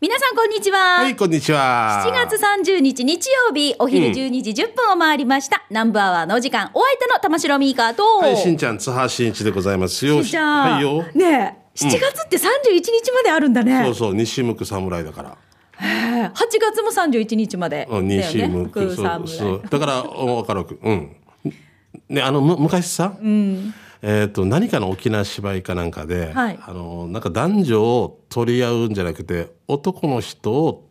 皆さんこんにちは。はい、こんにちは。7月30日日曜日、お昼12時10分を回りました。南部アワーのお時間、お相手の玉城ミーカーと、はい、しんちゃん、津波しんいちでございますよ。じゃあ、はいよ。ねえ、7月って31日まであるんだね。そうそう、西向く侍だから。へえ8月も31日までね。西向く。侍そう。だから、おわかる。うん。ね、あの、む昔さ、えっ、と、何かの沖縄芝居かなんかで、はい。あの、なんか男女を取り合うんじゃなくて、男の人を、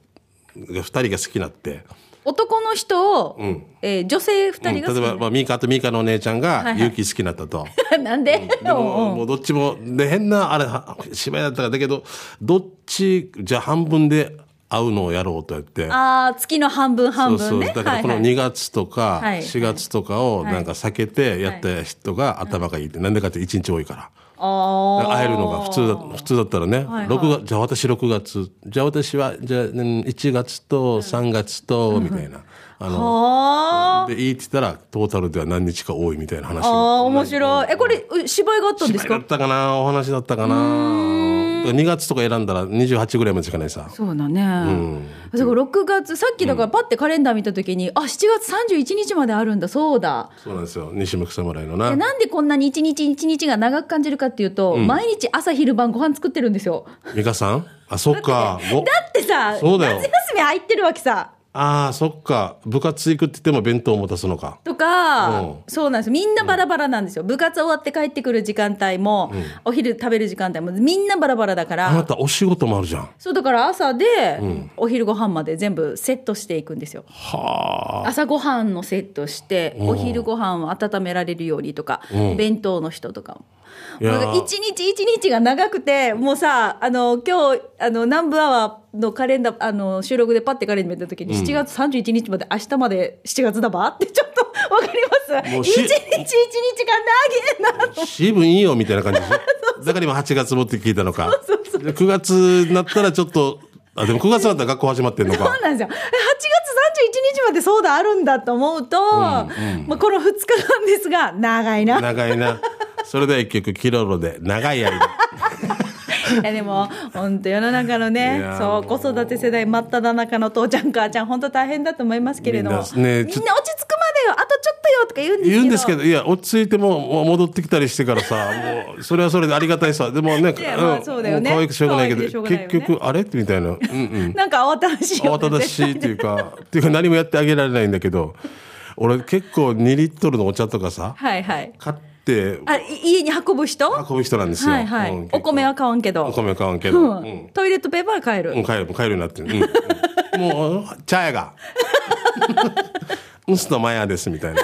二人が好きになって、男の人を、ん。えー女性2うん、例えば、人が好きまあ、ミーカとミーカのお姉ちゃんが、勇気好きになったと。な、なんで、でも、うんうん。もうどっちも、で、変な、あれ、は芝居だったから、だけど、どっち、じゃあ半分で会うのをやろうとやって。ああ、月の半分半分ね。そうそう。だからこのはいはい2月とかはい4月とかをなんか避けてやった人が頭がいいって。なんでかって1日多いから。会えるのが普通だ、普通だったらね。はいはい6月、じゃあ私6月。じゃあ私は、じゃあうん1月と3月と、みたいな。あの、はあ。で、いいって言ったら、トータルでは何日か多いみたいな話。ああ、面白い。え、これ、う芝居があったんですか？芝居だったかな？お話だったかな？2月とか選んだら28ぐらいまでしかないさ。そうだね。だから6月、さっきだからパッてカレンダー見たときに、あ、7月31日まであるんだ、そうだ。そうなんですよ。西向侍のでな。なんでこんなに一日一日が長く感じるかっていうと、毎日朝昼晩ご飯作ってるんですよ。美香さん？あ、そっか。ごだってさ、そうだよ夏休み入ってるわけさ。ああ、そっか。部活行くって言っても弁当を持たすのか。とか、うんそうなんですみんなバラバラなんですよ。部活終わって帰ってくる時間帯も、お昼食べる時間帯もみんなバラバラだから。あなたお仕事もあるじゃん。そうだから朝で、お昼ご飯まで全部セットしていくんですよ。はあ。朝ごはんのセットして、お昼ご飯を温められるようにとか、弁当の人とか一日一日が長くて、もうさ、あの、今日、あの、南部アワーのカレンダー、あの、収録でパッてカレンダー見たときに、7月31日まで、明日まで7月だばってちょっとわかります？一日一日が長えな。シーいいよみたいな感じ。だから今8月もって聞いたのか。で9月になったらちょっと、あ、でも9月になったら学校始まってんのそうか。なんですよ。え8月31日までそうだあるんだと思うと、まあこの2日間ですが、長いな。長いな。それでは一曲、キロロで、長い間。いやでも本当世の中のいねやそう子育て世代真っ只中の父ちゃん母ちゃん本当大変だと思いますけれどもみんなねみんな落ち着くまでよあとちょっとよとか言うんですけど言うんですけど、いや、落ち着いても戻ってきたりしてからさ、もう、それはそれでありがたいさ。でもね、やまあんそうだよねも可愛くしょうがないけど、ね結局、あれ？ってみたいな。うんうん。なんか慌ただしいよね慌ただしいっていうか、っていうか何もやってあげられないんだけど、俺結構2リットルのお茶とかさ、はいはい買ってあい家に運ぶ人？運ぶ人なんですよ。はいはい、うんお米は買わんけどお米は買わんけど。ううんん。トイレットペーパーは買える、うん、買える、買えるようになってる。うんもう、茶屋が。うんすとマヤですみたいな。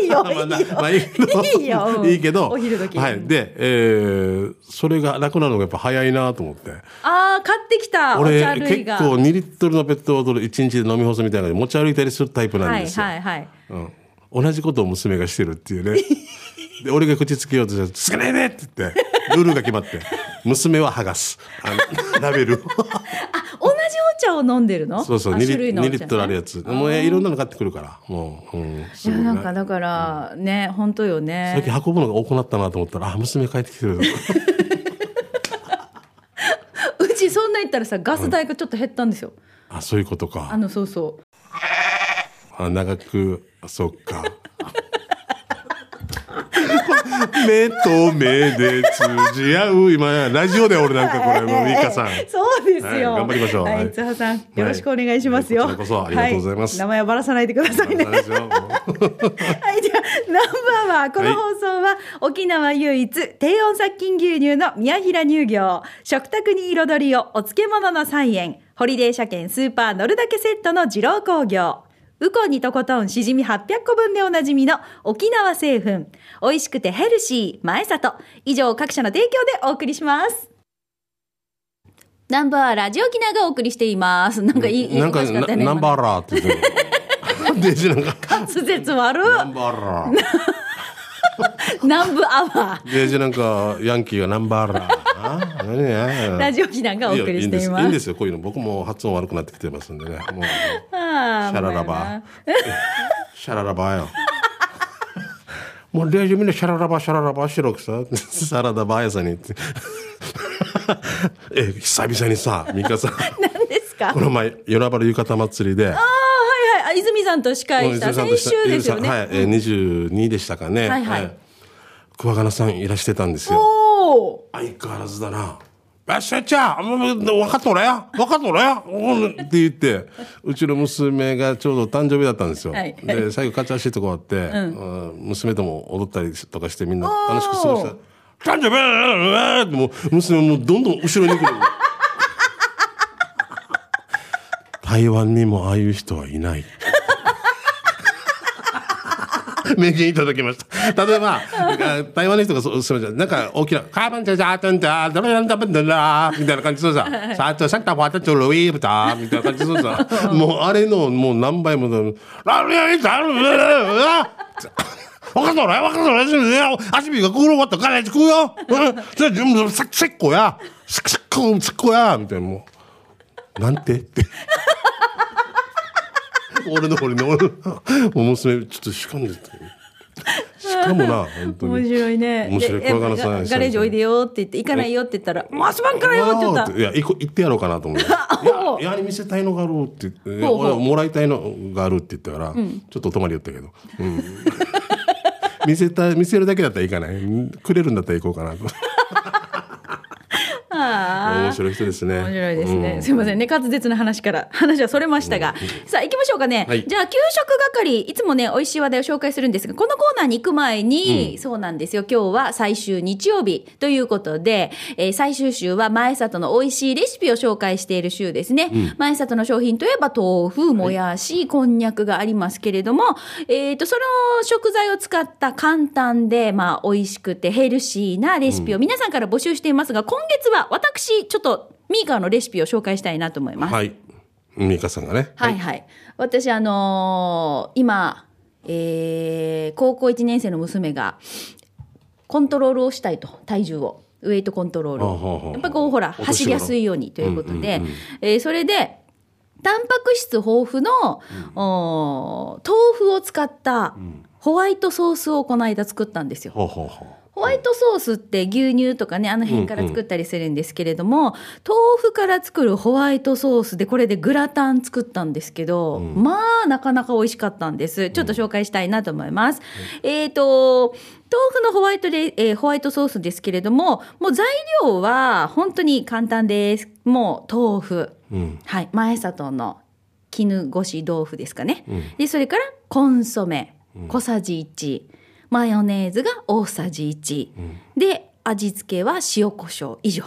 いいよ まあないいよ、まあいいけど。いいようんいいけど。お昼時はい。で、えー、それがなくなるのがやっぱ早いなと思って。ああ買ってきたお俺、結構2リットルのペットボトル1日で飲み干すみたいなので持ち歩いたりするタイプなんはいですよ。はいはいうん、同じことを娘がしてるっていうね。で、俺が口つけようとしたら、つけないでって言って、ルールが決まって、娘は剥がす。あの、ラベル。同じお茶を飲んでるの？そうそう、あ2リ種類のお茶ね2リットルあるやつ。もうえいろんなの買ってくるから。もう、うん、すいやなんかだからね、本当よね最近運ぶのが多くなったなと思ったら、あ、娘帰ってきてる。うちそんな言ったらさガス代がちょっと減ったんですよ、あ、そういうことあか。のそうそうあ長く、あそっか。目と目で通じ合う。今、ラジオで俺なんかこれ、もう、ミカさん。そうですよ、はい頑張りましょう。はい、はい。津波さんよろしくお願いしますよ、はいこそありがとうございます。は名前をばらさないでくださいね。はい、じゃあ、ナンバーは、この放送は、沖縄唯一、低温殺菌牛乳の宮平乳業、食卓に彩りをお漬物の菜園、ホリデー車検スーパー乗るだけセットの二郎工業、ウコンにとことんしじみ800個分でおなじみの沖縄製粉、美味しくてヘルシー、前里、以上各社の提供でお送りします。ナンバーラジオキナがお送りしています。なんかいい、なんか。ナンバーラーって言ってる。で、なんか、滑舌悪ナンバーラー。南部アワー。で、なんか、ヤンキーがナンバーラー。ラジオ機なんがお送りしています。いいんですよ、こういうの。僕も発音悪くなってきてますんでね。もう、シャララまあバ。シャララバよ。もう、レジみんな シャララバ、シャララバしろくさ、サラダバー屋さんに行って。え、久々にさ、ミカさん。か？この前、与那原浴衣祭りで、ああ、はいはい。あ、泉さんと司会した先週ですよね。はい、えー、22でしたかね。はいはい桑名さんいらしてたんですよ。相変わらずだな。よっしゃっちゃ分かっとれや分かっとれやうんって言って、うちの娘がちょうど誕生日だったんですよ。はいで、最後、勝ち足とこあって、うん娘とも踊ったりとかしてみんな楽しく過ごした。誕生日ってもう、娘もどんどん後ろに行くの。台湾にもああいう人はいない。名言いただきました。例えば、あ台湾の人がそう、そうじゃん。なんか大きな、カーバンチャジャータンダー、ダメなんだめんだなみたいな感じでさ、さあ、サンタファタチョロウィーブタみたいな感じでさ、もうあれのもう何倍もだ、ラリアリタル、わかっとらわかっとら足首がくるわった。から食うよ。うんそれせっこや。せっこせっこや。みたいな。もうなんてって俺の俺の俺の娘ちょっとしかんでてしかもな本当に。面白いね。面白い。で桑名さんガガレージおいでよって言って、行かないよって言ったら、もう遊ばんからよって言った。いや行こ行ってやろうかなと思って いややはり見せたいのがあるって俺はもらいたいのがあるって言ったから、ちょっとお泊まり寄ったけど、うん。見せた見せるだけだったら行かない。くれるんだったら行こうかなと面白い人ですね面白いですね。うんすいませんね。滑舌の話から 話はそれましたが。さあ、行きましょうかね。はいじゃあ、給食係、いつもね、美味しい話題を紹介するんですが、このコーナーに行く前に、そうなんですよ。今日は最終日曜日ということで、えー最終週は前里の美味しいレシピを紹介している週ですね。前里の商品といえば、豆腐、もやし、こんにゃくがありますけれども、えっ、と、その食材を使った簡単で、まあ、美味しくてヘルシーなレシピを皆さんから募集していますが、今月は私、ちょっと、ミーカーのレシピを紹介したいなと思います。はい美香さんがねはいはい。私、あのー今、えー高校1年生の娘が、コントロールをしたいと、体重を。ウェイトコントロールを。やっぱりこう、ほら、走りやすいようにということで、えーそれで、タンパク質豊富の、おー豆腐を使ったホワイトソースをこの間作ったんですよ。ほうほうほうホワイトソースって牛乳とかね、あの辺から作ったりするんですけれども、豆腐から作るホワイトソースで、これでグラタン作ったんですけど、まあ、なかなか美味しかったんです。ちょっと紹介したいなと思います。えっ、と、豆腐のホワイトで、えーホワイトソースですけれども、もう材料は本当に簡単です。もう豆腐。うんはい。前里の絹ごし豆腐ですかね。で、それからコンソメ、小さじ1。マヨネーズが大さじ1。で、味付けは塩コショウ以上。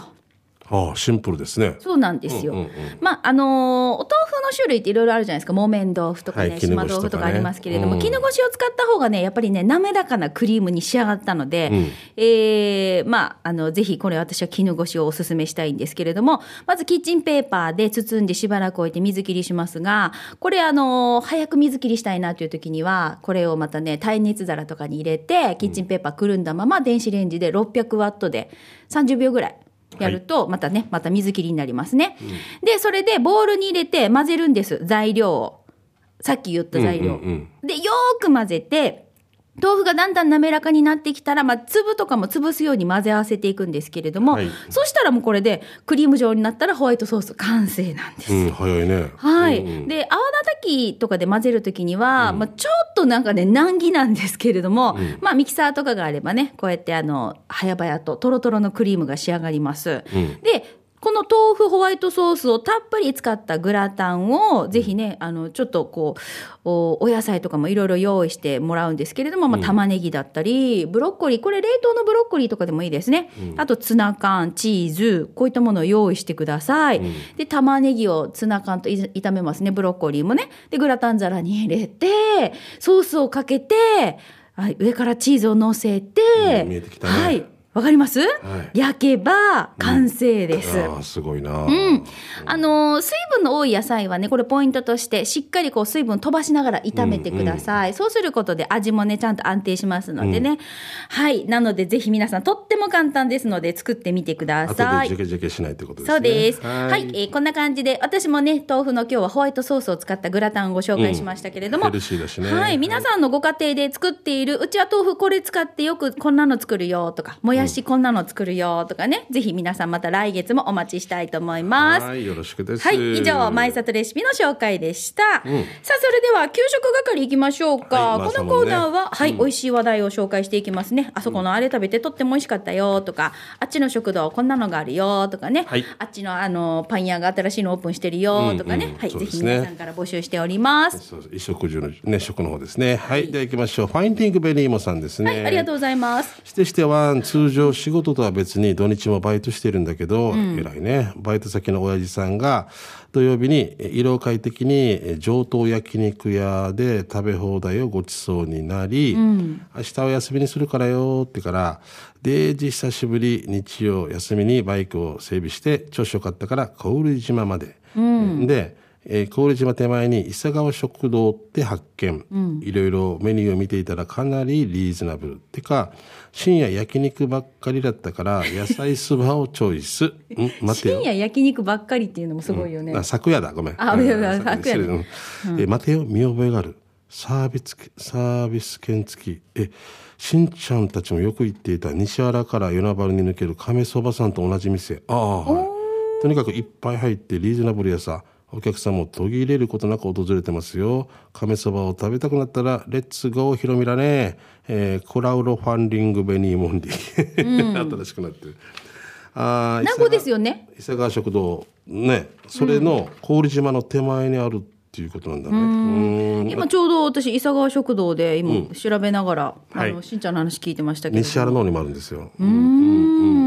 はあシンプルですねそうなんですよ。うんうんうんまあ、あのーお豆腐の種類っていろいろあるじゃないですか。木綿豆腐とかね、はい島豆腐とかありますけれども、うん絹ごしを使った方がね、やっぱりね、滑らかなクリームに仕上がったので、うんえーまあ、あの、ぜひこれ私は絹ごしをお勧めしたいんですけれども、まずキッチンペーパーで包んでしばらく置いて水切りしますが、これあのー早く水切りしたいなという時には、これをまたね、耐熱皿とかに入れて、キッチンペーパーくるんだまま電子レンジで600ワットで30秒ぐらい。やると、またね、また水切りになりますね。で、それでボウルに入れて混ぜるんです、材料を。さっき言った材料。うんうんで、よーく混ぜて、豆腐がだんだん滑らかになってきたら、まあ、粒とかも潰すように混ぜ合わせていくんですけれども、はいそしたらもうこれで、クリーム状になったらホワイトソース完成なんです。うん早いねはい。うんで、泡立とかで混ぜるときには、まあ、ちょっとなんかね、難儀なんですけれども、まあ、ミキサーとかがあればね、こうやってあの、早々とトロトロのクリームが仕上がります。うん。で、この豆腐ホワイトソースをたっぷり使ったグラタンを、ぜひね、あの、ちょっとこう、おお野菜とかもいろいろ用意してもらうんですけれども、まあ、玉ねぎだったり、ブロッコリー、これ冷凍のブロッコリーとかでもいいですね。あと、ツナ缶、チーズ、こういったものを用意してください。で、玉ねぎをツナ缶とい炒めますね、ブロッコリーもね。で、グラタン皿に入れて、ソースをかけて、はい、上からチーズを乗せて、うん見えてきたねはい。わかります、い焼けば完成です。ああすごいなうん。あのー水分の多い野菜はね、これポイントとして、しっかりこう水分飛ばしながら炒めてください。そうすることで味もね、ちゃんと安定しますのでね。はい。なので、ぜひ皆さん、とっても簡単ですので、作ってみてくだ後さいでジェ。ケジェケしないってことですねそうです。ははいい、えーこんな感じで、私もね、豆腐の今日はホワイトソースを使ったグラタンをご紹介しましたけれども、ヘルシーだしねはい、皆さんのご家庭で作っている、うちは豆腐これ使ってよくこんなの作るよとか、もや私こんなの作るよとかね、ぜひ皆さんまた来月もお待ちしたいと思います。はい、よろしくです。はい、以上、前里レシピの紹介でした。さあ、それでは、給食係行きましょうか。はいこのコーナーは、まあはい、美味しい話題を紹介していきますね。あそこのあれ食べてとっても美味しかったよとか、あっちの食堂こんなのがあるよとかね、はいあっちのあのパン屋が新しいのオープンしてるよとかね、うんうんはい、ぜひそうですね皆さんから募集しております。そう衣食住のね食の方ですね。はい、では行きましょう。ファインディングベリーモさんですね。はい、ありがとうございます。してしては通常仕事とは別に土日もバイトしてるんだけど、偉いね。バイト先の親父さんが土曜日にえ色快適にえ上等焼肉屋で食べ放題をごちそうになり、明日は休みにするからよってからデージ久しぶり日曜休みにバイクを整備して調子よかったから小売島まで、でえー、郡島手前に伊勢川食堂って発見、いろいろメニューを見ていたらかなりリーズナブルってか深夜焼肉ばっかりだったから野菜そばをチョイス。ん待てよ。深夜焼肉ばっかりっていうのもすごいよね。あ昨夜だ。ごめん。あうん昨昨夜え待てよ。見覚えがある。サービスサービス券付き。えしんちゃんたちもよく行っていた西原から与那原に抜ける亀そばさんと同じ店。ああはい。とにかくいっぱい入ってリーズナブルやさお客さんも途切れることなく訪れてますよ。亀そばを食べたくなったらレッツゴーヒロミラね、えー、クラウドファンディングベニーモンディ、新しくなってる。あー名護ですよね。伊勢川食堂。ね。それの郡島の手前にあるっていうことなんだね。うん。今ちょうど私、伊佐川食堂で今調べながら、はい。あの、しんちゃんの話聞いてましたけど。西原の方にもあるんですよ。うん。うんう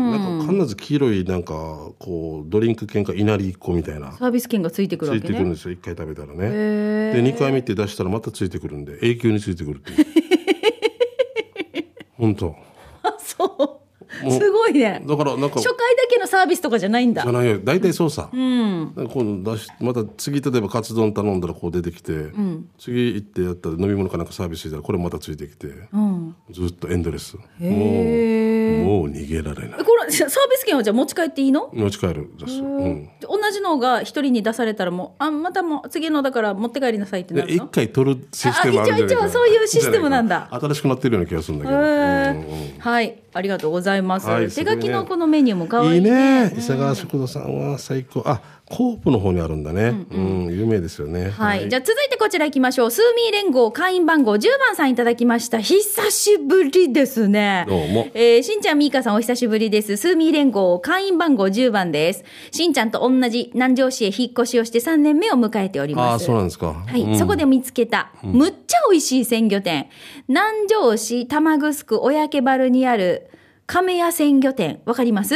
ん。なんか必ず黄色いなんかこうドリンク券かいなり1個みたいな。サービス券がついてくるついわけね。てくるんですよ。一回食べたらね。へで2回見て出したらまたついてくるんで永久についてくるっていう。本当。あ、そう。すごいね。だからなんか。初回だけのサービスとかじゃないんだ。じゃ。ないよ。大体そうさ、今度出しまた次例えばカツ丼頼んだらこう出てきて、次行ってやったら飲み物かなんかサービスしたらこれまたついてきて、ずっとエンドレス。もうもう逃げられない。えこれサービス券はじゃあ持ち帰っていいの？持ち帰る。です、うん、同じのが一人に出されたらもう、あ、またもう次のだから持って帰りなさいってなるの？回取るシステムあるんじゃないか。あ一応一応そういうシステムなんだ。新しくなってるような気がするんだけへど、ーうんうん。はい、ありがとうございます。はい手書きのこのメニューも可愛いいいね。ね伊勢川食堂さんは最高あコープの方にあるんだねうん、有名ですよねはい、じゃあ続いてこちら行きましょう。スーミー連合会員番号10番さんいただきました。久しぶりですね。どうもえーしんちゃん、みーかさんお久しぶりです。スーミー連合会員番号10番です。しんちゃんと同じ南城市へ引っ越しをして3年目を迎えておりああます。そうなんですかはい、うんそこで見つけた、むっちゃ美味しい鮮魚店。南城市玉城小焼原にある亀屋鮮魚店。わかります？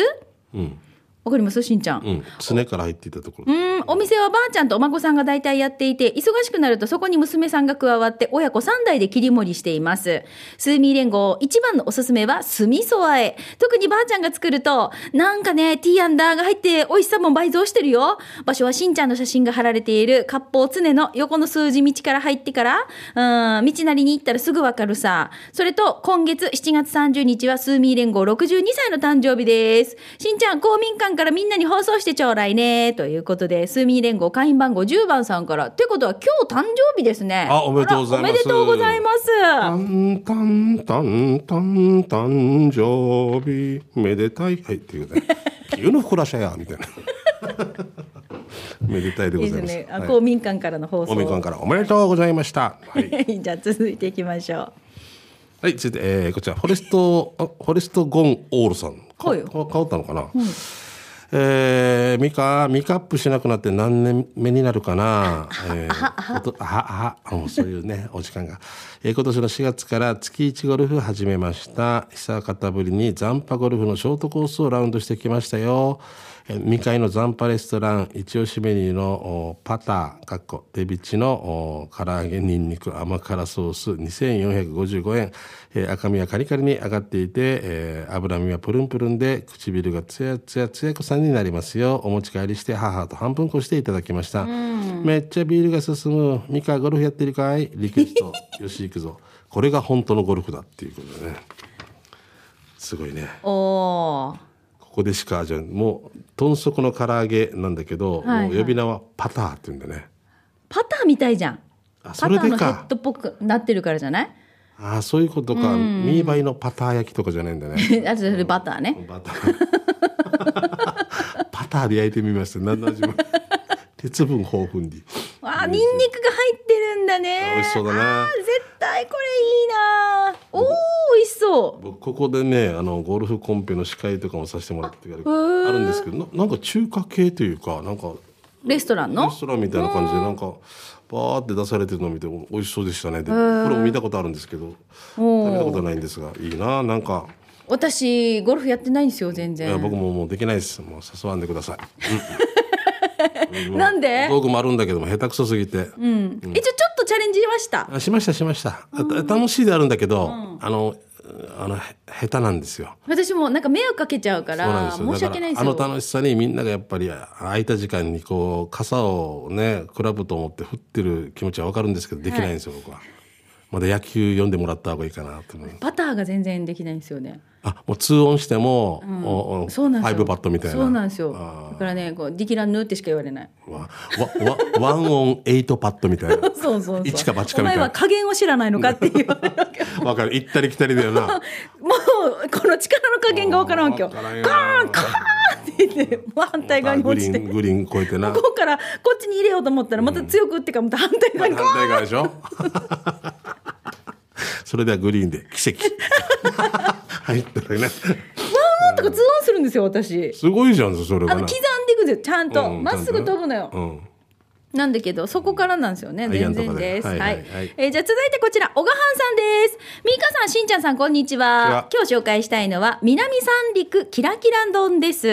うんわかります？しんちゃん。うん常から入っていたところうん、お店はばあちゃんとお孫さんが大体やっていて、忙しくなるとそこに娘さんが加わって親子3代で切り盛りしています。スーミー連合一番のおすすめは酢味噌和え。特にばあちゃんが作ると、なんかね、ティーアンダーが入って美味しさも倍増してるよ。場所はしんちゃんの写真が貼られている割烹常の横の数字道から入ってから、うん、道なりに行ったらすぐわかるさ。それと、今月7月30日はスーミー連合62歳の誕生日です。しんちゃん、公民館からみんなに放送してちょうだいね。ということで、スーミー連合会員番号10番さんから。ってことは今日誕生日ですね。あおめでとうございますおめでとうございます。タンタンタンタン誕生日めでたいはいっていうね急のふくらしゃやみたいなめでたいでございますいいですね。あはい公民館からの放送。おみかんからおめでとうございましたはい、じゃあ続いていきましょう。はい、続いて、えー、こちらフォレストあフォレストゴンオールさんかはいか変わったのかな、えー、ミカミカアップしなくなって何年目になるかな？えー、はあはもうそういうね お時間が、えー今年の4月から月1ゴルフ始めました久方ぶりに残波ゴルフのショートコースをラウンドしてきましたよ。えー2階の残波レストラン一押しメニューのおパターかっこ手びちのお唐揚げにんにく甘辛ソース2455円、えー赤身はカリカリに上がっていて、えー脂身はプルンプルンで唇がツヤツヤツヤ子さんになりますよ。お持ち帰りして母と半分こしていただきました、めっちゃビールが進む。ミカゴルフやってるかい？リクエスト。よし行くぞ。これが本当のゴルフだっていうことでね。すごいね。おー。ここでしかじゃあもう豚足の唐揚げなんだけど、はいはいもう呼び名はパターって言うんだねパターみたいじゃん。あそれでパターのヘッかドっぽくなってるからじゃない？ああ、そういうことか。ミーバイのパター焼きとかじゃないんだね。あとそれバターね。バター。パターで焼いてみました。何の味も。鉄分豊富に。わあ、ニンニクが入ってるんだね。美味しそうだねあー絶対これいいな。おお、僕ここでねあのゴルフコンペの司会とかもさせてもらった時があるんですけどななんか中華系というかなんかレストランの？レストランみたいな感じでなんかバーって出されてるのを見て美味しそうでしたねでこれも見たことあるんですけど食べたことないんですがいいななんか。私、ゴルフやってないんですよ、全いや然。僕ももうできないです。もう誘わんでください、うん。なんで？道具もあるんだけども下手くそすぎて、うん。一応ちょっとチャレンジしました。あしましたしました、あ楽しいであるんだけど、あのあのへ下手なんですよ私もなんか迷惑かけちゃうから。申し訳ないですよ。あの楽しさにみんながやっぱり空いた時間にこう傘をねクラブと思って振ってる気持ちはわかるんですけどできないんですよ、僕は。まだ野球読んでもらった方がいいかなと思う。バターが全然できないんですよね。あもう2オンしても、おおそうなんですよ。ファイブパットみたいな。そうなんですよ。あだからね、こう、ディキランヌってしか言われない。ーわわわ one or eight パットみたいな。そうそうそう。一か八かみたいな。お前は加減を知らないのかっていう。も わかる。行ったり来たりだよな。う、この力の加減がわからんわけよ。カーンカーンって言って、もう反対側に落ちて。グリーン、越えてな。ここからこっちに入れようと思ったらまた強く打ってからまた反対側に反対側でしょそれではグリーンで奇跡。入ったらね。わーとかツーオンするんですよ私すごいじゃん、それがな。あの刻んでいくんですよちゃんとうんま、っすぐ飛ぶのよ、うん。なんだけどそこからなんですよね。全然です。はいははい。はい。えーじゃあ続いてこちら小賀藩さんです。ミーカさんしんちゃんさんこんにちは。今日紹介したいのは南三陸キラキラ丼です。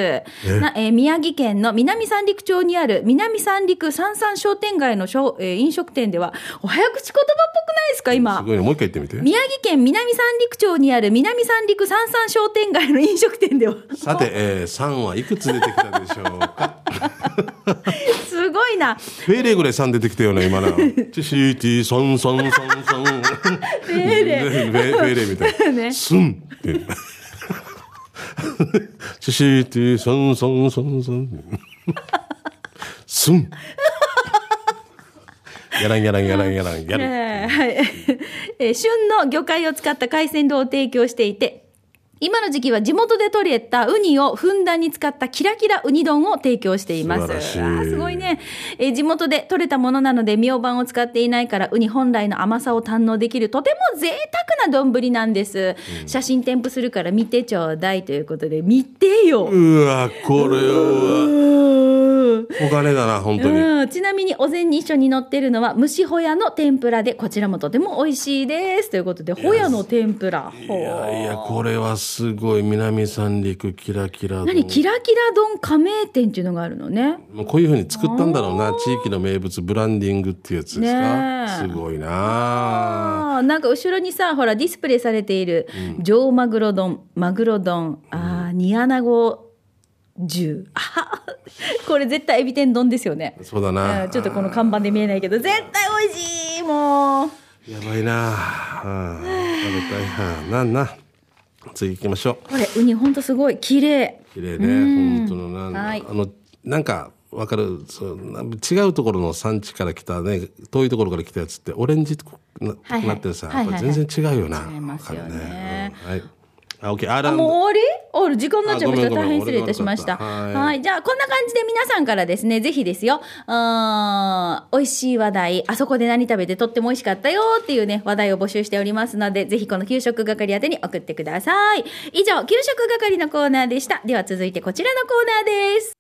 な、えー宮城県の南三陸町にある南三陸三三商店街のしょ、えー飲食店ではお早口言葉っぽくないですか今？すごいね。もう一回言ってみて。宮城県南三陸町にある南三陸三三商店街の飲食店では。さて、えー、3はいくつ出てきたでしょうか？すごいな フェーレぐらい3出てきたよね、今な。チシーティー、ソンソンソンソン。フェーレフェレみたいな。ねスンって。チシーティー、ソンソンソンソン。スン。やらんやらんやらんやらんやらん。えーはい、えー旬の魚介を使った海鮮丼を提供していて今の時期は地元で採れたウニをふんだんに使ったキラキラウニ丼を提供しています。素晴らしいあーすごいね、えー地元で採れたものなので、ミョウバンを使っていないから、ウニ本来の甘さを堪能できる、とても贅沢な丼なんです。写真添付するから見てちょうだいということで、見てよ。うわ、これは、お金だな、本当に。うん、ちなみにお膳に一緒に乗ってるのは蒸しホヤの天ぷらでこちらもとても美味しいですということでホヤの天ぷらいやいや、これはすごい。南三陸キラキラ丼。何？キラキラ丼加盟店っていうのがあるのねこういうふうに作ったんだろうな。地域の名物ブランディングっていうやつですか？すごいな。あーなんか後ろにさほらディスプレイされている上マグロ丼マグロ丼あー煮穴子重あははこれ絶対エビ天丼ですよねそうだな。うんちょっとこの看板で見えないけど絶対美味しいもうやばいな。あー食べたい。はあなんな。次行きましょう。これウニほんとすごい。綺麗。綺麗ね。本当のな。はい。あの、なんか、わかる？そうな違うところの産地から来たね遠いところから来たやつってオレンジとな,、はいはい。なってさ、はいはい全然違うよな。違いますよね。はいあ OK アあもう終わり？ある時間になっちゃいました。大変失礼いたしました。は、はい。い。じゃあこんな感じで皆さんからですねぜひですよ。うーん美味しい話題。あそこで何食べてとっても美味しかったよっていうね話題を募集しておりますのでぜひこの給食係宛てに送ってください。以上給食係のコーナーでした。では続いてこちらのコーナーです。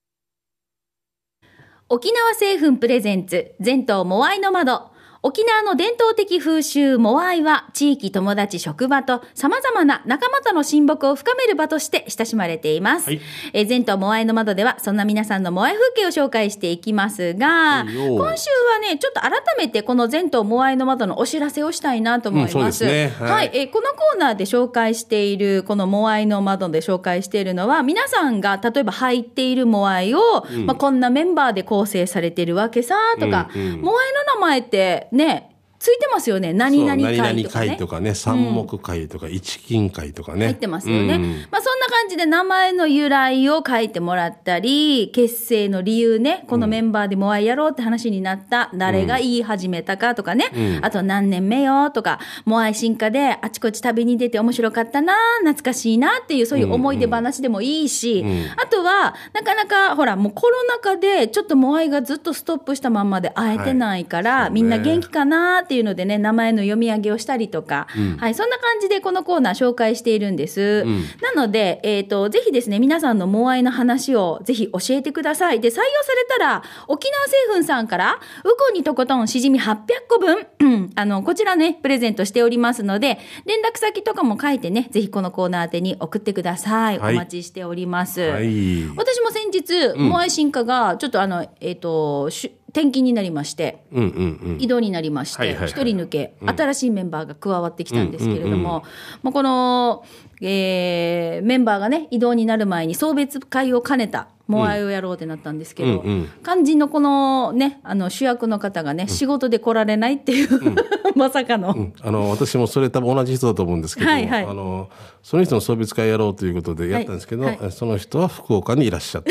沖縄製粉プレゼンツ全島モアイの窓沖縄の伝統的風習モアイは地域友達職場と様々な仲間との親睦を深める場として親しまれています、はい。えー全島モアイの窓ではそんな皆さんのモアイ風景を紹介していきますが今週はねちょっと改めてこの全島モアイの窓のお知らせをしたいなと思います、うんすね。は、はい。いえーこのコーナーで紹介しているこのモアイの窓で紹介しているのは皆さんが例えば入っているモアイを、まあ、こんなメンバーで構成されているわけさとか、うんうん。モアイの名前ってね。ついてますよね。何々会とかね。会とかね、三目会とか、一金会とかね。入ってますよね。うん。まあそんな感じで名前の由来を書いてもらったり、結成の理由ね、このメンバーでモアイやろうって話になった、誰が言い始めたかとかね、あと何年目よとか、モアイ進化であちこち旅に出て面白かったな、懐かしいなっていうそういう思い出話でもいいし、あとは、なかなかほらもうコロナ禍でちょっとモアイがずっとストップしたまんまで会えてないから、はい。ね。みんな元気かなっていうのでね、名前の読み上げをしたりとか、はい、そんな感じでこのコーナー紹介しているんです。なので、えっ、と、ぜひですね、皆さんのモアイの話をぜひ教えてください。で、採用されたら、沖縄製粉さんから、ウコンにとことんしじみ800個分、う んあの、こちらね、プレゼントしておりますので、連絡先とかも書いてね、ぜひこのコーナー宛てに送ってください。はいお待ちしております。はい。私も先日、モアイ進化が、ちょっとあの、えっ、と、しゅ転勤になりまして、うんうんうん。移動になりまして、はいはいはい。一人抜け、新しいメンバーが加わってきたんですけれども、もうこの、えーメンバーがね、移動になる前に送別会を兼ねた、モアイをやろうってなったんですけど、うんうん。肝心のこのね、あの主役の方がね、仕事で来られないっていう、まさかの。あの私もそれ多分同じ人だと思うんですけど、はいはい。あのその人の送別会やろうということでやったんですけど、はい。はその人は福岡にいらっしゃった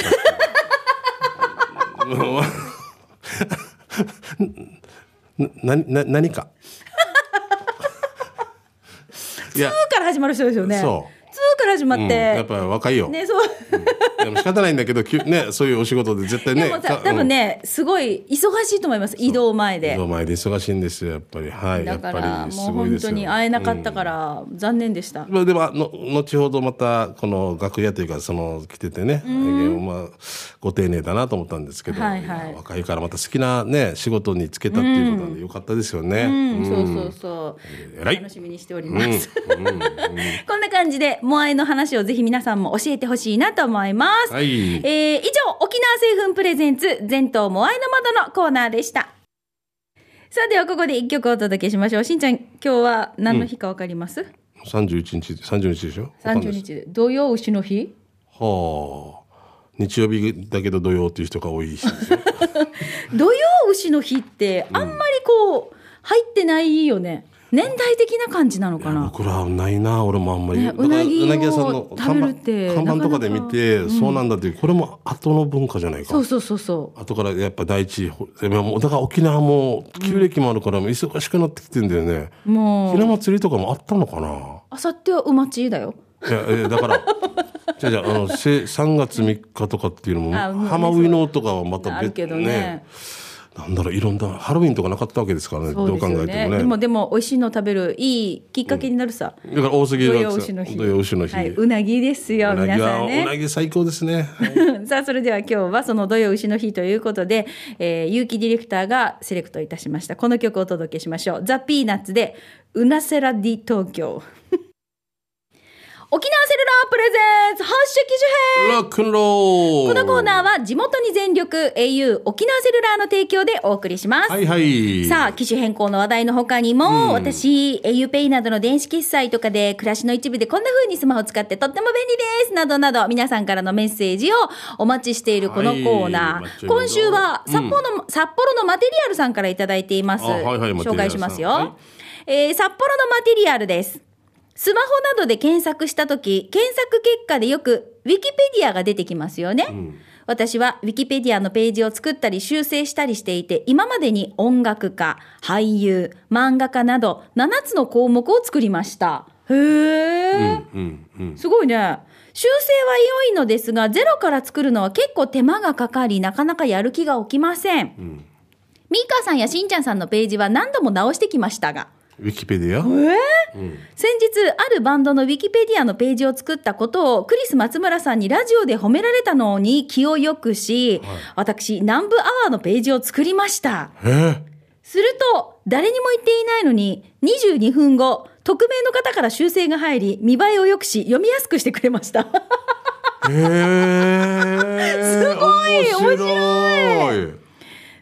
なな何か。いや twoから始まる人ですよね。そう。 two から始まっうん、て、やっぱり若いよ、ね、そう。でも仕方ないんだけどねそういうお仕事で絶対ねでもさ、多分ね、すごい忙しいと思います。移動前でうん移。動前で忙しいんですよやっぱりはいだから、やっぱりすもう本当に会えなかったから、残念でした。まあ、でもの後ほどまたこの楽屋というかその来ててね、まあ、ご丁寧だなと思ったんですけど、はいはいや若いからまた好きな、ね、仕事に就けたっていうことなんでよかったですよね。うん、そうそうそう。楽しみにしております。こんな感じで、モアイの話をぜひ皆さんも教えてほしいなと思います。はいえー以上、沖縄製粉プレゼンツ、全島モアイの窓のコーナーでした。さあ、ではここで一曲お届けしましょう。しんちゃん、今日は何の日かわかります、31日30日でしょ？わかんない ?30 です日で。土曜牛の日？はあ日曜日だけど土曜っていう人が多いし 土曜牛の日って、あんまりこう、入ってないよね。年代的な感じなのかな？僕らはないな俺もあんまり、ねうなぎ屋さんの食べるって看板看板とかで見てなかなかそうなんだっていうこれも後の文化じゃないか。そうそうそうそう。後からやっぱ第一だから沖縄も旧暦もあるから忙しくなってきてんだよね、もう。ひな、祭りとかもあったのかな？あさってはうまちだよ。いやいやだからじゃあじゃああのせ3月3日とかっていうのも浜ウイノとかはまたあるけどねなんだろういろんなハロウィンとかなかったわけですからねそうどう考。えてもねでもでも美味しいの食べるいいきっかけになるさ。だから大杉土の曜牛の日。土曜牛の日、はい、うなぎですよ、皆さんね。うなぎ最高ですね さあ、それでは今日はその土曜牛の日ということで、えー、結城ディレクターがセレクトいたしました。この曲をお届けしましょう。ザ・ピーナッツで、うなせらディ東京。沖縄セルラープレゼンツ発色樹編ロックンロールこのコーナーは地元に全力 au 沖縄セルラーの提供でお送りします。はいはいさあ、機種変更の話題の他にも、私、auPay などの電子決済とかで暮らしの一部でこんな風にスマホを使ってとっても便利ですなどなど、皆さんからのメッセージをお待ちしているこのコーナー。はい今週は札幌の、札幌のマテリアルさんからいただいています。あはいはい紹介しますよ。はいえー札幌のマテリアルです。スマホなどで検索したとき、検索結果でよくウィキペディアが出てきますよね。私はウィキペディアのページを作ったり修正したりしていて、今までに音楽家、俳優、漫画家など7つの項目を作りました。へー。うんうんすごいね。修正は良いのですが、ゼロから作るのは結構手間がかかり、なかなかやる気が起きません。ミーカーさんやしんちゃんさんのページは何度も直してきましたが、ウィキペディア先日、あるバンドのウィキペディアのページを作ったことを、クリス松村さんにラジオで褒められたのに気を良くし、私、南部アワーのページを作りました。えすると、誰にも言っていないのに、22分後、匿名の方から修正が入り、見栄えを良くし、読みやすくしてくれました。ー、えー、すごい。面白い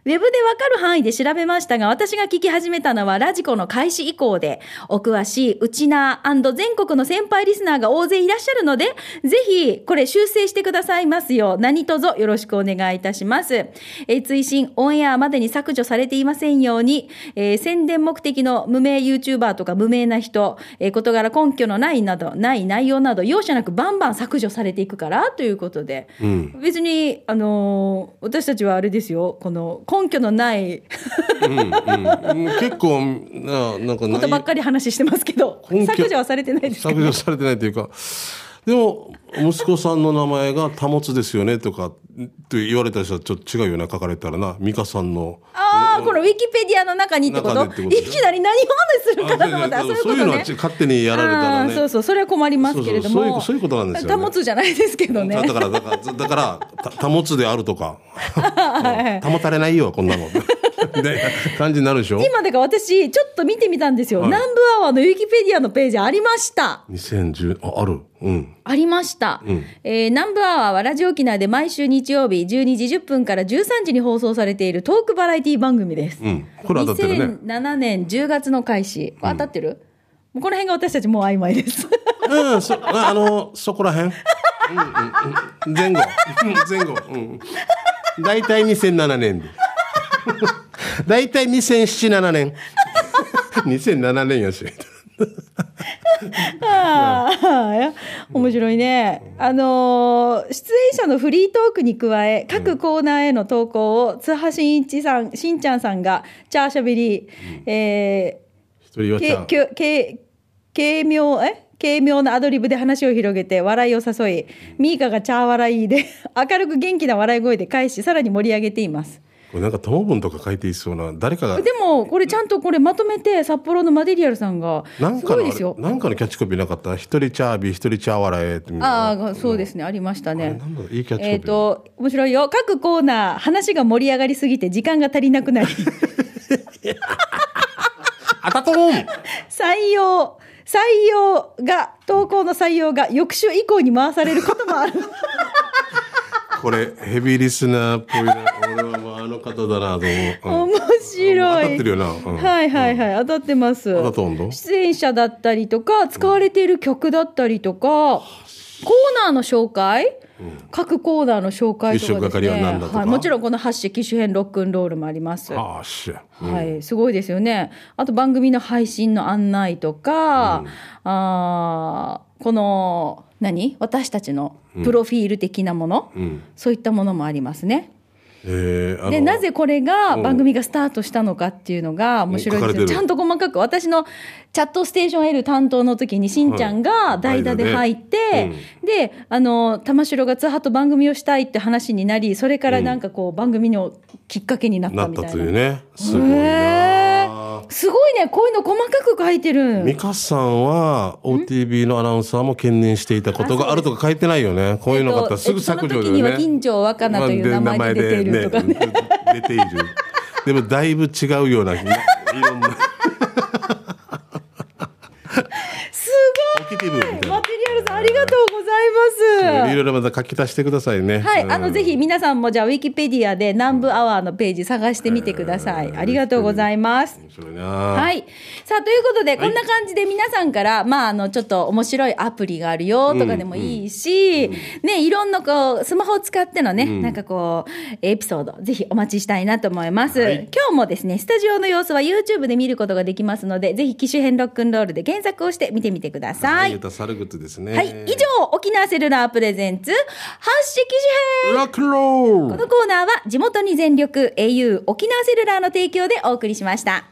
ウェブでわかる範囲で調べましたが、私が聞き始めたのはラジコの開始以降で、お詳しい、うちな全国の先輩リスナーが大勢いらっしゃるので、ぜひ、これ修正してくださいますよ。う、何卒よろしくお願いいたします。えー追伸、オンエアまでに削除されていませんように、えー宣伝目的の無名 YouTuber とか無名な人、えー事柄根拠のないなど、ない内容など、容赦なくバンバン削除されていくから、ということで、別に、あのー私たちはあれですよ、この根拠のないうん結構ななんかことばっかり話してますけど、削除はされてないですか？削除されてないというか。でも息子さんの名前が保つですよねとかって言われた人はちょっと違うよな書かれたらな。美香さんの。ああ、このウィキペディアの中にってこと？いきなり何を話するかなと思ったそういうこそういうのはとね。勝手にやられたらね。そうそう、それは困りますけれども。そういうことなんですよね。保つじゃないですけどね。だからだからだからた 保つであるとか。うん。保たれないよこんなの感じになるでしょ？今だから私、ちょっと見てみたんですよ。はい。南部アワーのウィキペディアのページありました。2010あある。うん。ありました、えー南部アワーはラジオ沖縄で毎週日曜日12時10分から13時に放送されているトークバラエティ番組です。うん。これ当たってるね。2007年10月の開始。当たってる、もうこの辺が私たちもう曖昧です。うん、そああのそこらへん、うんうんうん、前後。うん前後、うん、大体2007年で 大体2007年。2007年やし。ああ、面白いね。あのー出演者のフリートークに加え、各コーナーへの投稿を、津波しんいちさん、しんちゃんさんが、チャーシャベリー、えー、け軽妙、え？軽妙なアドリブで話を広げて笑いを誘い、ミーカがチャー笑いで、明るく元気な笑い声で返し、さらに盛り上げています。これなんか友文とか書いていそうな誰かがでも、これちゃんとこれまとめて、札幌のマデリアルさんが、すごいですよ。なんかのキャッチコピーなかった？一人チャービー一人チャー笑えってみたいなああ、そうですね、ありましたね。いいキャッチコピー。えっ、と、面白いよ。各コーナー、話が盛り上がりすぎて時間が足りなくなり、あたとん。採用、採用が、投稿の採用が翌週以降に回されることもある。これヘビーリスナーっぽいな。俺はの方だなと思う、うん。面白い。当たってるよな。うん。はいはいはい、当たってます。出演者だったりとか、使われている曲だったりとか、コーナーの紹介、各コーナーの紹介とかです一生係はね。何だとか？はい、もちろんこのハッシュ機種編ロックンロールもあります。ああしはい、すごいですよね。あと番組の配信の案内とか、あーこの何？私たちのプロフィール的なもの、うん。そういったものもありますね。でなぜこれが番組がスタートしたのかっていうのが面白いですよ。ちゃんと細かく。私のチャットステーション L 担当の時にしんちゃんが代打で入って、はいであの玉城が津波と番組をしたいって話になりそれからなんかこう番組のきっかけになったなったみたいな。というね。すごいへな。ーすごいねこういうの細かく書いてる。美香さんは OTB のアナウンサーも兼任していたことがあるとか書いてないよね。こういうのがあったらすぐ削除だよね。の時には金城若菜という名前で出ているとか。ね。まあで出ている。でもだいぶ違うようないろんなすポジティブみたいなマテリアルさんありがとうございます。いろいろまた書き足してくださいねはい、あの、うんぜひ皆さんもじゃあ、ウィキペディアで南部アワーのページ探してみてください。ありがとうございます。面白いなはい。さあ、ということで、こんな感じで皆さんから、まあ、あの、ちょっと面白いアプリがあるよとかでもいいし、ね、いろんなこう、スマホを使ってのね、なんかこう、エピソード、ぜひお待ちしたいなと思います。はい今日もですね、スタジオの様子は YouTube で見ることができますので、ぜひ機種編ロックンロールで検索をして見てみてください。ユタサルグッズですね。はい、以上、沖縄セルラープレゼンツ、発式機種編。このコーナーは地元に全力 au 沖縄セルラーの提供でお送りしました。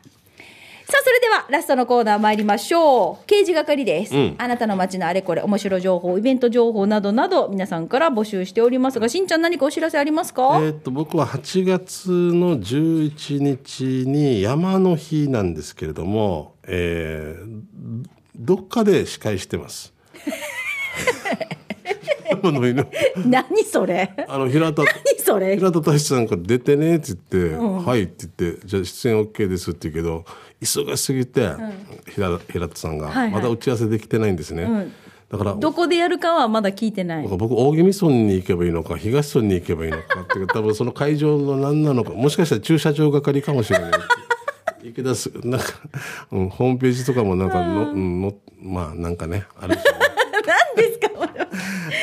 さあ、それではラストのコーナー参りましょう。刑事係です。うん。あなたの街のあれこれ、面白情報、イベント情報などなど、皆さんから募集しておりますが、しんちゃん何かお知らせありますか、えー、と僕は8月の11日に山の日なんですけれども、えーどっかで司会してます。何それ？あの平田平田大志さんから出てねって言って「はい」って言って「じゃあ出演 OK です」って言うけど忙しすぎて、平田平田さんが、はいはい。まだ打ち合わせできてないんですね。だからどこでやるかはまだ聞いてない。僕大宜味村に行けばいいのか東村に行けばいいのかっていう多分その会場の何なのかもしかしたら駐車場係かもしれない池田すなんか、うん、ホームページとかもなんかの、うん、のまあなんかねあるでしょうね。何ですか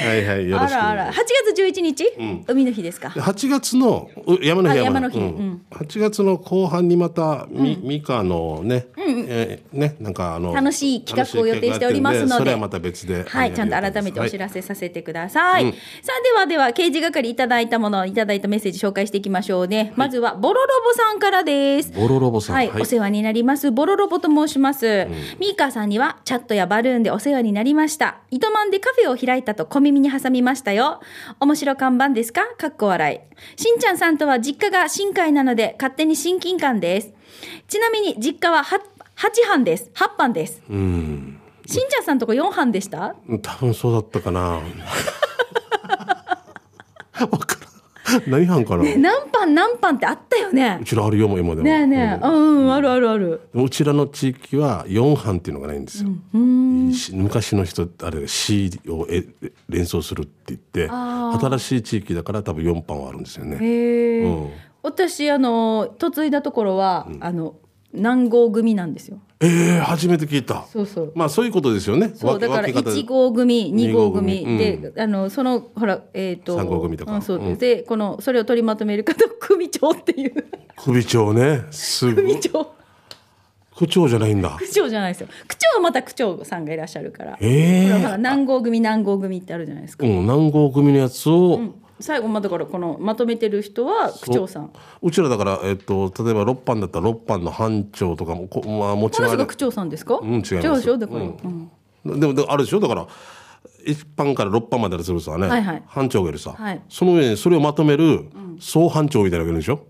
はいはいよろしくあらあら。8月11日、海の日ですか？8月のう山の日あ山の日うんうん8月の後半にまたみ、ミカのね、えーねなんかあの楽しい企画を予定しておりますのでそれはまた別ではい、ちゃんと改めてお知らせさせてください。さあ、ではでは、刑事係いただいたもの、いただいたメッセージ紹介していきましょうね。まずは、ボロロボさんからです。ボロロボさんはい、はいお世話になります。ボロロボと申します。ミーカーさんには、チャットやバルーンでお世話になりました。糸満でカフェを開いたと小耳に挟みましたよ。面白看板ですか？かっこ笑い。しんちゃんさんとは実家が新海なので、勝手に親近感です。ちなみに、実家は8 8班です。8班です。うんしんちゃんさんとこ4班でした？多分そうだったかな わ 何班かな、何班何班ってあったよね。う。ちらあるよ今でもねえねえ、うん、あるあるある。うちらの地域は4班っていうのがないんですよ、し昔の人あれ C をえ連想するって言って新しい地域だから多分4班はあるんですよね。へえ、うん。私あの嫁いだところは、あの南郷組なんですよ。ええ初めて聞いた。そうそう。まあそういうことですよね。そうだから分け方。1号組2号組。二号組。で、あのそのほらえっ、と三号組とか。うんそう。うん。でこのそれを取りまとめる方 組長っていう。首長ね。すごい。組長。区長じゃないんだ。区長じゃないですよ。区長はまた区長さんがいらっしゃるから、ええほらほら南郷組南郷組ってあるじゃないですか、うん南郷組のやつを、最後まあだからこのまとめてる人は区長さん。う。ちらだから、えっと、例えば6班だったら6班の班長とかもこ、まあ、持ち回りこの人が区長さんですか、うん違います。違うでしょだから、うん。うん。でもでもあるでしょ？だから1班から6班まであるするさね、はいはい。班長がいるさ、はい。その上にそれをまとめる総班長みたいなのがいるでしょ、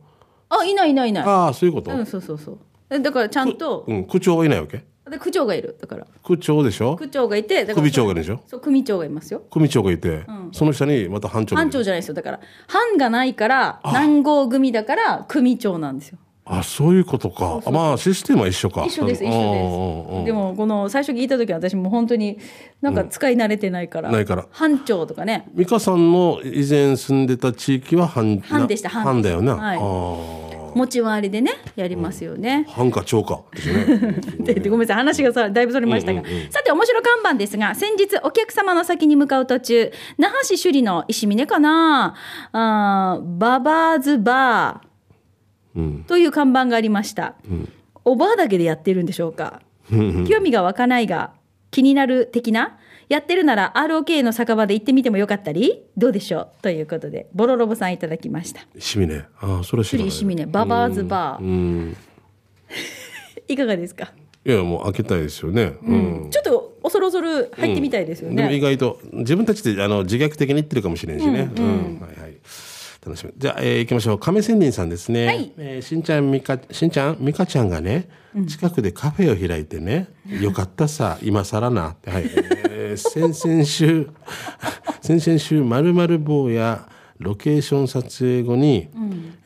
あいないいないいない。ああそういうこと、うんそうそうそう。えだからちゃんとうん、区長はいないわけ？で区長がいるだから。区長でしょ？区長がいて組長がいるでしょ？そう組長がいますよ。組長がいて、その下にまた班長班長じゃないですよ。だから班がないから南郷組だから組長なんですよ。あそういうことか。あまあシステムは一緒か。一緒です一緒うんうんうん。ですでもこの最初聞いた時は私もう本当になんか使い慣れてないから、ないから。班長とかね。美香さんの以前住んでた地域は班班でした班班だよね、はい。ああ持ち回りでねやりますよね、班か長かですね。ごめんなさい話がさだいぶそれましたが、さて面白看板ですが先日お客様の先に向かう途中那覇市首里の石峰かな。あーババーズバー。という看板がありました、おばあだけでやってるんでしょうか。興味が湧かないが気になる的なやってるなら ROK の酒場で行ってみてもよかったりどうでしょう？ということでボロロボさんいただきました。石峰ああそれは知らない。首里石峰ババーズバー、うん。いかがですか？いやもう開けたいですよね、うん。ちょっと恐る恐る入ってみたいですよね、でも意外と自分たちであの自虐的に言ってるかもしれんしね、うん。はいはい楽しみ。じゃあ、えー、行きましょう。亀仙人さんですね、はい。えーしんちゃんみかしんちゃんみかちゃんがね近くでカフェを開いてね、よかったさ今更なって。はい、えー先々週 先々週まるまる坊やロケーション撮影後に、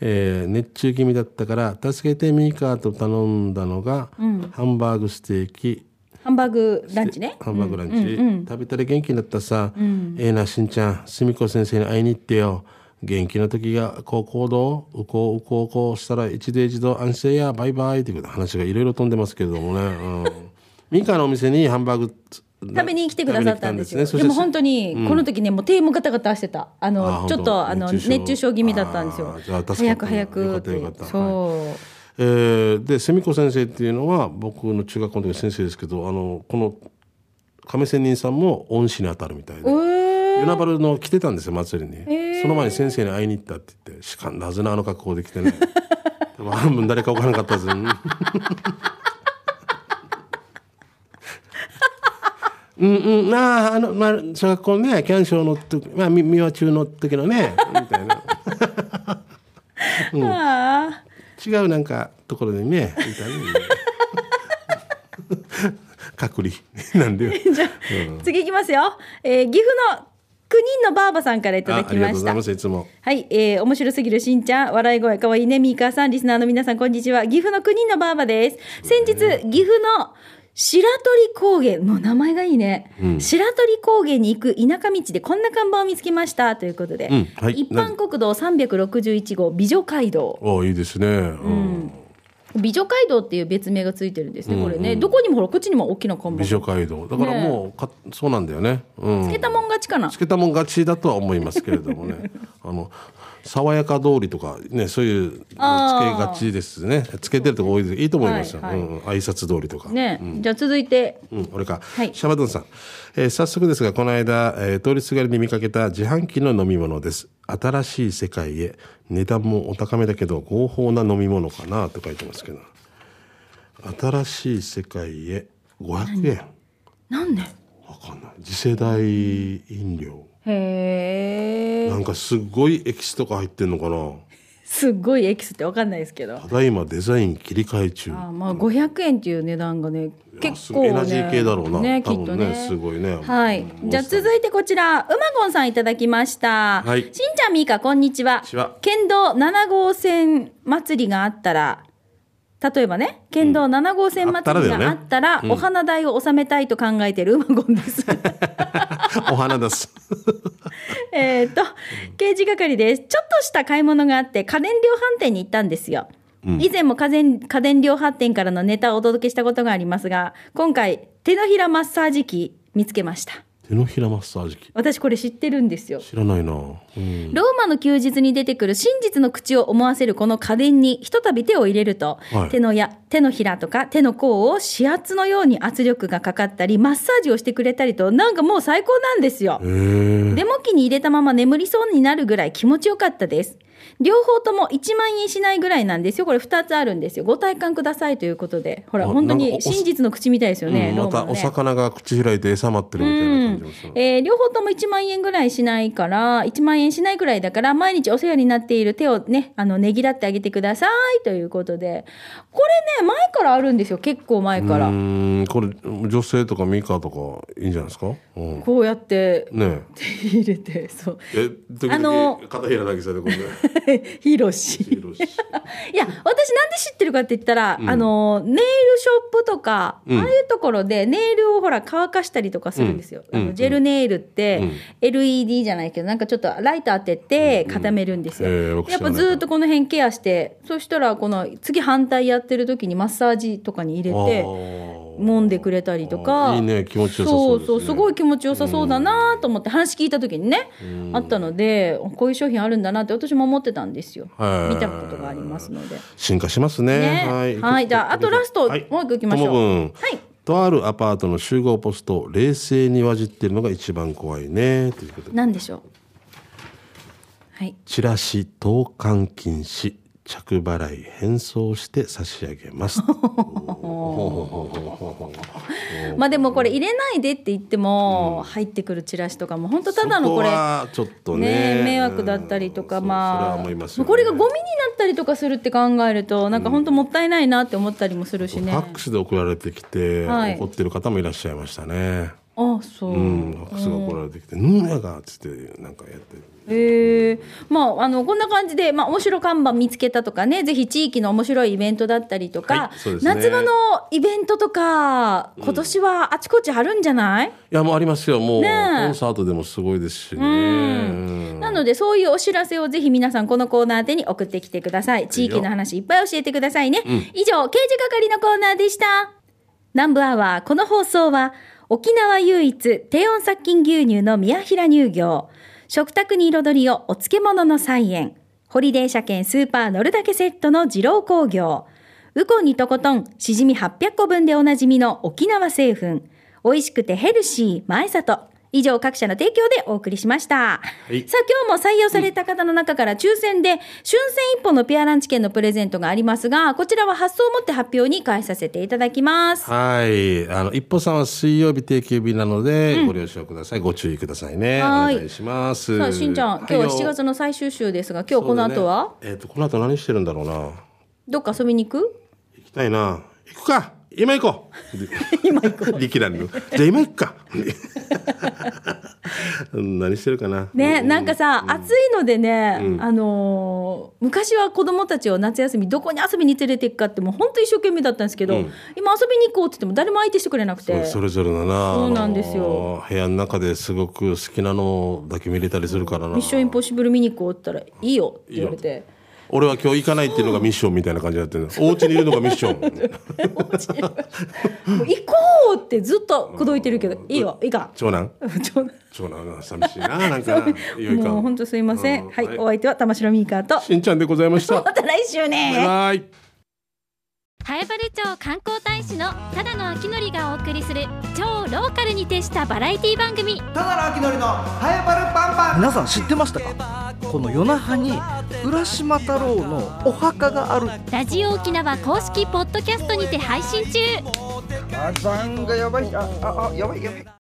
えー熱中気味だったから「助けてミーカー」と頼んだのが、ハンバーグステーキ。ハンバーグランチね。ハンバーグランチ、食べたら元気になったさ、ええなしんちゃんすみこ先生に会いに行ってよ元気な時がこう行動うこううこうこうしたら一度一度安静やバイバイっていう話がいろいろ飛んでますけれどもね、うん、ミカのお店にハンバーグ食べに来てくださったんですよ。ですね。でも本当に、この時ね、もう手もガタガタしてた。ああの、本当。ちょっと、あの、熱中症。気味だったんですよ。早く早くよかってったよかった。そう。えーでセミコ先生っていうのは僕の中学校の時の先生ですけどあのこの亀仙人さんも恩師に当たるみたいで。えー与那原の来てたんですよ祭りに、その前に先生に会いに行ったって言ってしかなぜなあの格好で来てね。半分誰か分からなかったですうん。うんなああの、まあ、小学校のねキャンショーの時まあみ三輪中の時のねみたいな。あ違うなんかところでねみたいな。隔離なんでよ。ー じゃあ、次いきますよ。えー岐阜の9人のばあばさんからいただあありがとうございきました。ますいつもはい、えー、面白すぎるしんちゃん、笑い声かわいいね、ミーカーさん、リスナーの皆さん、こんにちは。岐阜の国のばあばです。先日、岐阜の白鳥高原、もう名前がいいね。白鳥高原に行く田舎道でこんな看板を見つけましたということで、うんはい一般国道361号美女街道。ああいいですね。うん美女街道っていう別名がついてるんですね、これね。どこにもほら、こっちにも大きな看板。美女街道だからもうかそうなんだよね。うん。つけたもん勝ちかなつ。けたもん勝ちだとは思いますけれどもね あの爽やか通りとかねそういうつけがちですね。つけてるとこ多いです。いいと思いますよ、はいはいうん、挨拶通りとか、ね、じゃあ続いて、うん、俺か、はい。シャバドゥンさん、えー早速ですがこの間、えー通りすがりに見かけた自販機の飲み物です。新しい世界へ。値段もお高めだけど合法な飲み物かなと書いてますけど。新しい世界へ。500円。なんで？わかんない。次世代飲料。へえなんかすごいエキスとか入ってんのかな？すっごいエキスってわかんないですけど。ただいまデザイン切り替え中。あまあ500円っていう値段がね結構、ね、エナジー系だろうな。ねき多分ねっとね。すごいね。はい。うんじゃあ続いてこちらうまごんさんいただきました、はい。しんちゃんみーかこんにちは。こんにちは。県道7号線祭りがあったら例えばね県道7号線祭りがあったら,、お花代を納めたいと考えてるうまごんです。お花出す。えっと、刑事係です。ちょっとした買い物があって、家電量販店に行ったんですよ。以前も家電家電量販店からのネタをお届けしたことがありますが、今回、手のひらマッサージ機見つけました。手のひらマッサージ機私これ知ってるんですよ。知らないな、うん、ローマの休日に出てくる真実の口を思わせるこの家電にひとたび手を入れると、はい手のや手のひらとか手の甲を指圧のように圧力がかかったりマッサージをしてくれたりとなんかもう最高なんですよ。デモ機に入れたまま眠りそうになるぐらい気持ちよかったです。両方とも1万円しないぐらいなんですよ。これ2つあるんですよ。ご体感くださいということで。ほら、あ本当に真実の口みたいですよね。うん、またお魚が口開いて餌待ってるみたいな感じもする、えー両方とも1万円ぐらいしないから、1万円しないぐらいだから、毎日お世話になっている手をね、あの、ねぎらってあげてくださいということで。これね、前からあるんですよ。結構前から。うーんこれ女性とかミカとかいいんじゃないですか、うん、こうやってね手入れて、そう。え時あの々片平渚でこれ ヒロシ。いや、私なんで知ってるかって言ったら、あの、ネイルショップとか、うん。ああいうところでネイルをほら乾かしたりとかするんですよ。うん。あのジェルネイルって、うん。LED じゃないけど、なんかちょっとライト当てて固めるんですよ。うんえーやっぱずっとこの辺ケアして、そしたらこの次反対やってる時にマッサージとかに入れて、揉んでくれたりとか。いいね気持ちよさそうそうすごい気持ちよさそうだなと思って話聞いた時にね、あったのでこういう商品あるんだなって私も思ってたんですよ。はい。見たことがありますので。進化しますね。ね。はい、はい。じゃああとラストはい。もう一個いきましょう。はい。とあるアパートの集合ポストを冷静にわじってるのが一番怖いね。ということで。何でしょう。はい。チラシ投函禁止着払い返送して差し上げます。まあでもこれ入れないでって言っても入ってくるチラシとかも本当ただのこれちょっとね。ね迷惑だったりとかうん。まあこれがゴミになったりとかするって考えるとなんか本当もったいないなって思ったりもするしね。ファックスで送られてきて、はい。怒ってる方もいらっしゃいましたね。あそう、うん、ファックスが送られてきて、うんやがっつってなんかやってる。へえ。まああのこんな感じで、まあ、面白看板見つけたとかねぜひ地域の面白いイベントだったりとか、はいね。夏場のイベントとか今年はあちこちあるんじゃない、いやもうありますよ。もう、ねえ。コンサートでもすごいですしね。うん。なのでそういうお知らせをぜひ皆さんこのコーナーでに送ってきてください。地域の話いっぱい教えてくださいね、以上刑事係のコーナーでした。南部アワーこの放送は沖縄唯一低温殺菌牛乳の宮平乳業。食卓に彩りをお漬物の菜園。ホリデー車検スーパー乗るだけセットの二郎工業。ウコンにとことんしじみ800個分でおなじみの沖縄製粉。美味しくてヘルシー。前里。以上各社の提供でお送りしました。いさあ今日も採用された方の中から抽選で、春戦一本のペアランチ券のプレゼントがありますが、こちらは発送をもって発表に返させていただきます。はい。あの、一歩さんは水曜日定休日なので、ご了承ください。ご注意くださいね。おはい願いします。さあ、しんちゃん、今日は7月のの最終週ですが、今日この後は、えっ、と、この後何してるんだろうな。どっか遊びに行く？行きたいな。行くか。今行こう。今行こう。力らんの。じゃあ今行くか。何してるかな。ね、なんかさ、暑いのでね、あのー昔は子供たちを夏休みどこに遊びに連れて行くかってもう本当一生懸命だったんですけど、今遊びに行こうって言っても誰も相手してくれなくて。それぞれだな。そうなんですよ。部屋の中ですごく好きなのだけ見れたりするからな。ミッションインポッシブル見に行こうって言ったら「いいよ」って言われて俺は今日行かないっていうのがミッションみたいな感じになってる お家にいるのがミッション。行こうってずっと口説いてるけど「いいよいいか。長男」ち ょ長男。が寂しいななんか。もう本当すいません、うん。はい、お相手は玉城ミーカーと。しんちゃんでございました。また来週ね。バイ南風原町観光大使のただの秋のりがお送りする超ローカルに徹したバラエティ番組。ただの秋のりのハエバルパンパン。皆さん知ってましたかこの与那覇に浦島太郎のお墓がある。ラジオ沖縄公式ポッドキャストにて配信中。火山がやばい。あああやばいやばい